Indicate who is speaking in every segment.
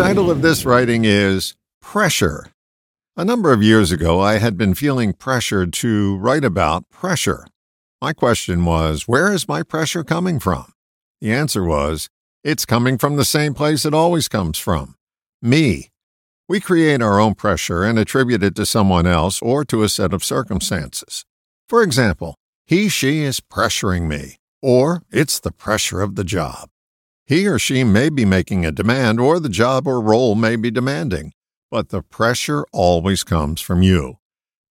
Speaker 1: title of this writing is Pressure. A number of years ago, I had been feeling pressured to write about pressure. My question was, where is my pressure coming from? The answer was, it's coming from the same place it always comes from me. We create our own pressure and attribute it to someone else or to a set of circumstances. For example, he, she is pressuring me, or it's the pressure of the job. He or she may be making a demand, or the job or role may be demanding, but the pressure always comes from you.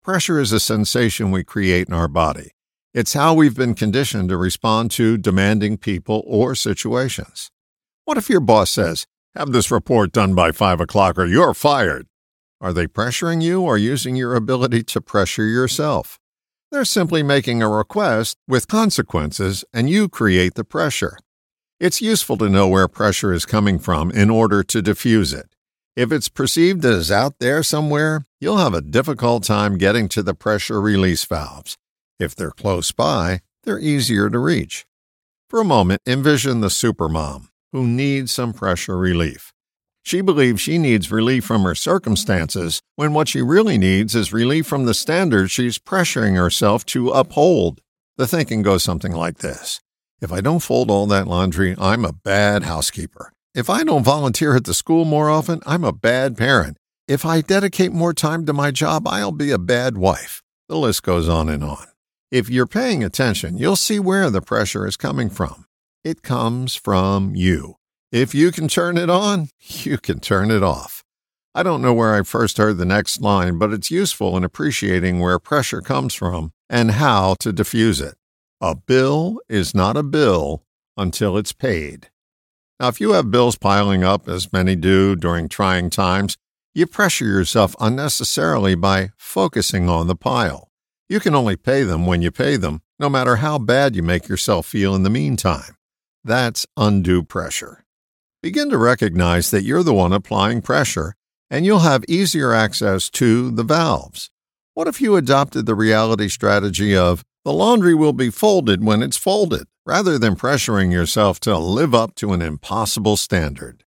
Speaker 1: Pressure is a sensation we create in our body. It's how we've been conditioned to respond to demanding people or situations. What if your boss says, Have this report done by 5 o'clock or you're fired? Are they pressuring you or using your ability to pressure yourself? They're simply making a request with consequences, and you create the pressure. It's useful to know where pressure is coming from in order to diffuse it. If it's perceived as out there somewhere, you'll have a difficult time getting to the pressure release valves. If they're close by, they're easier to reach. For a moment, envision the supermom who needs some pressure relief. She believes she needs relief from her circumstances when what she really needs is relief from the standards she's pressuring herself to uphold. The thinking goes something like this if I don't fold all that laundry, I'm a bad housekeeper. If I don't volunteer at the school more often, I'm a bad parent. If I dedicate more time to my job, I'll be a bad wife. The list goes on and on. If you're paying attention, you'll see where the pressure is coming from. It comes from you. If you can turn it on, you can turn it off. I don't know where I first heard the next line, but it's useful in appreciating where pressure comes from and how to diffuse it. A bill is not a bill until it's paid. Now, if you have bills piling up, as many do during trying times, you pressure yourself unnecessarily by focusing on the pile. You can only pay them when you pay them, no matter how bad you make yourself feel in the meantime. That's undue pressure. Begin to recognize that you're the one applying pressure, and you'll have easier access to the valves. What if you adopted the reality strategy of the laundry will be folded when it's folded, rather than pressuring yourself to live up to an impossible standard.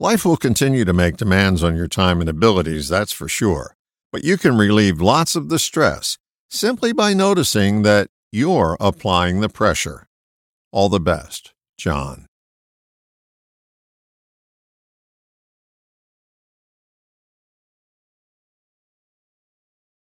Speaker 1: Life will continue to make demands on your time and abilities, that's for sure, but you can relieve lots of the stress simply by noticing that you're applying the pressure. All the best, John.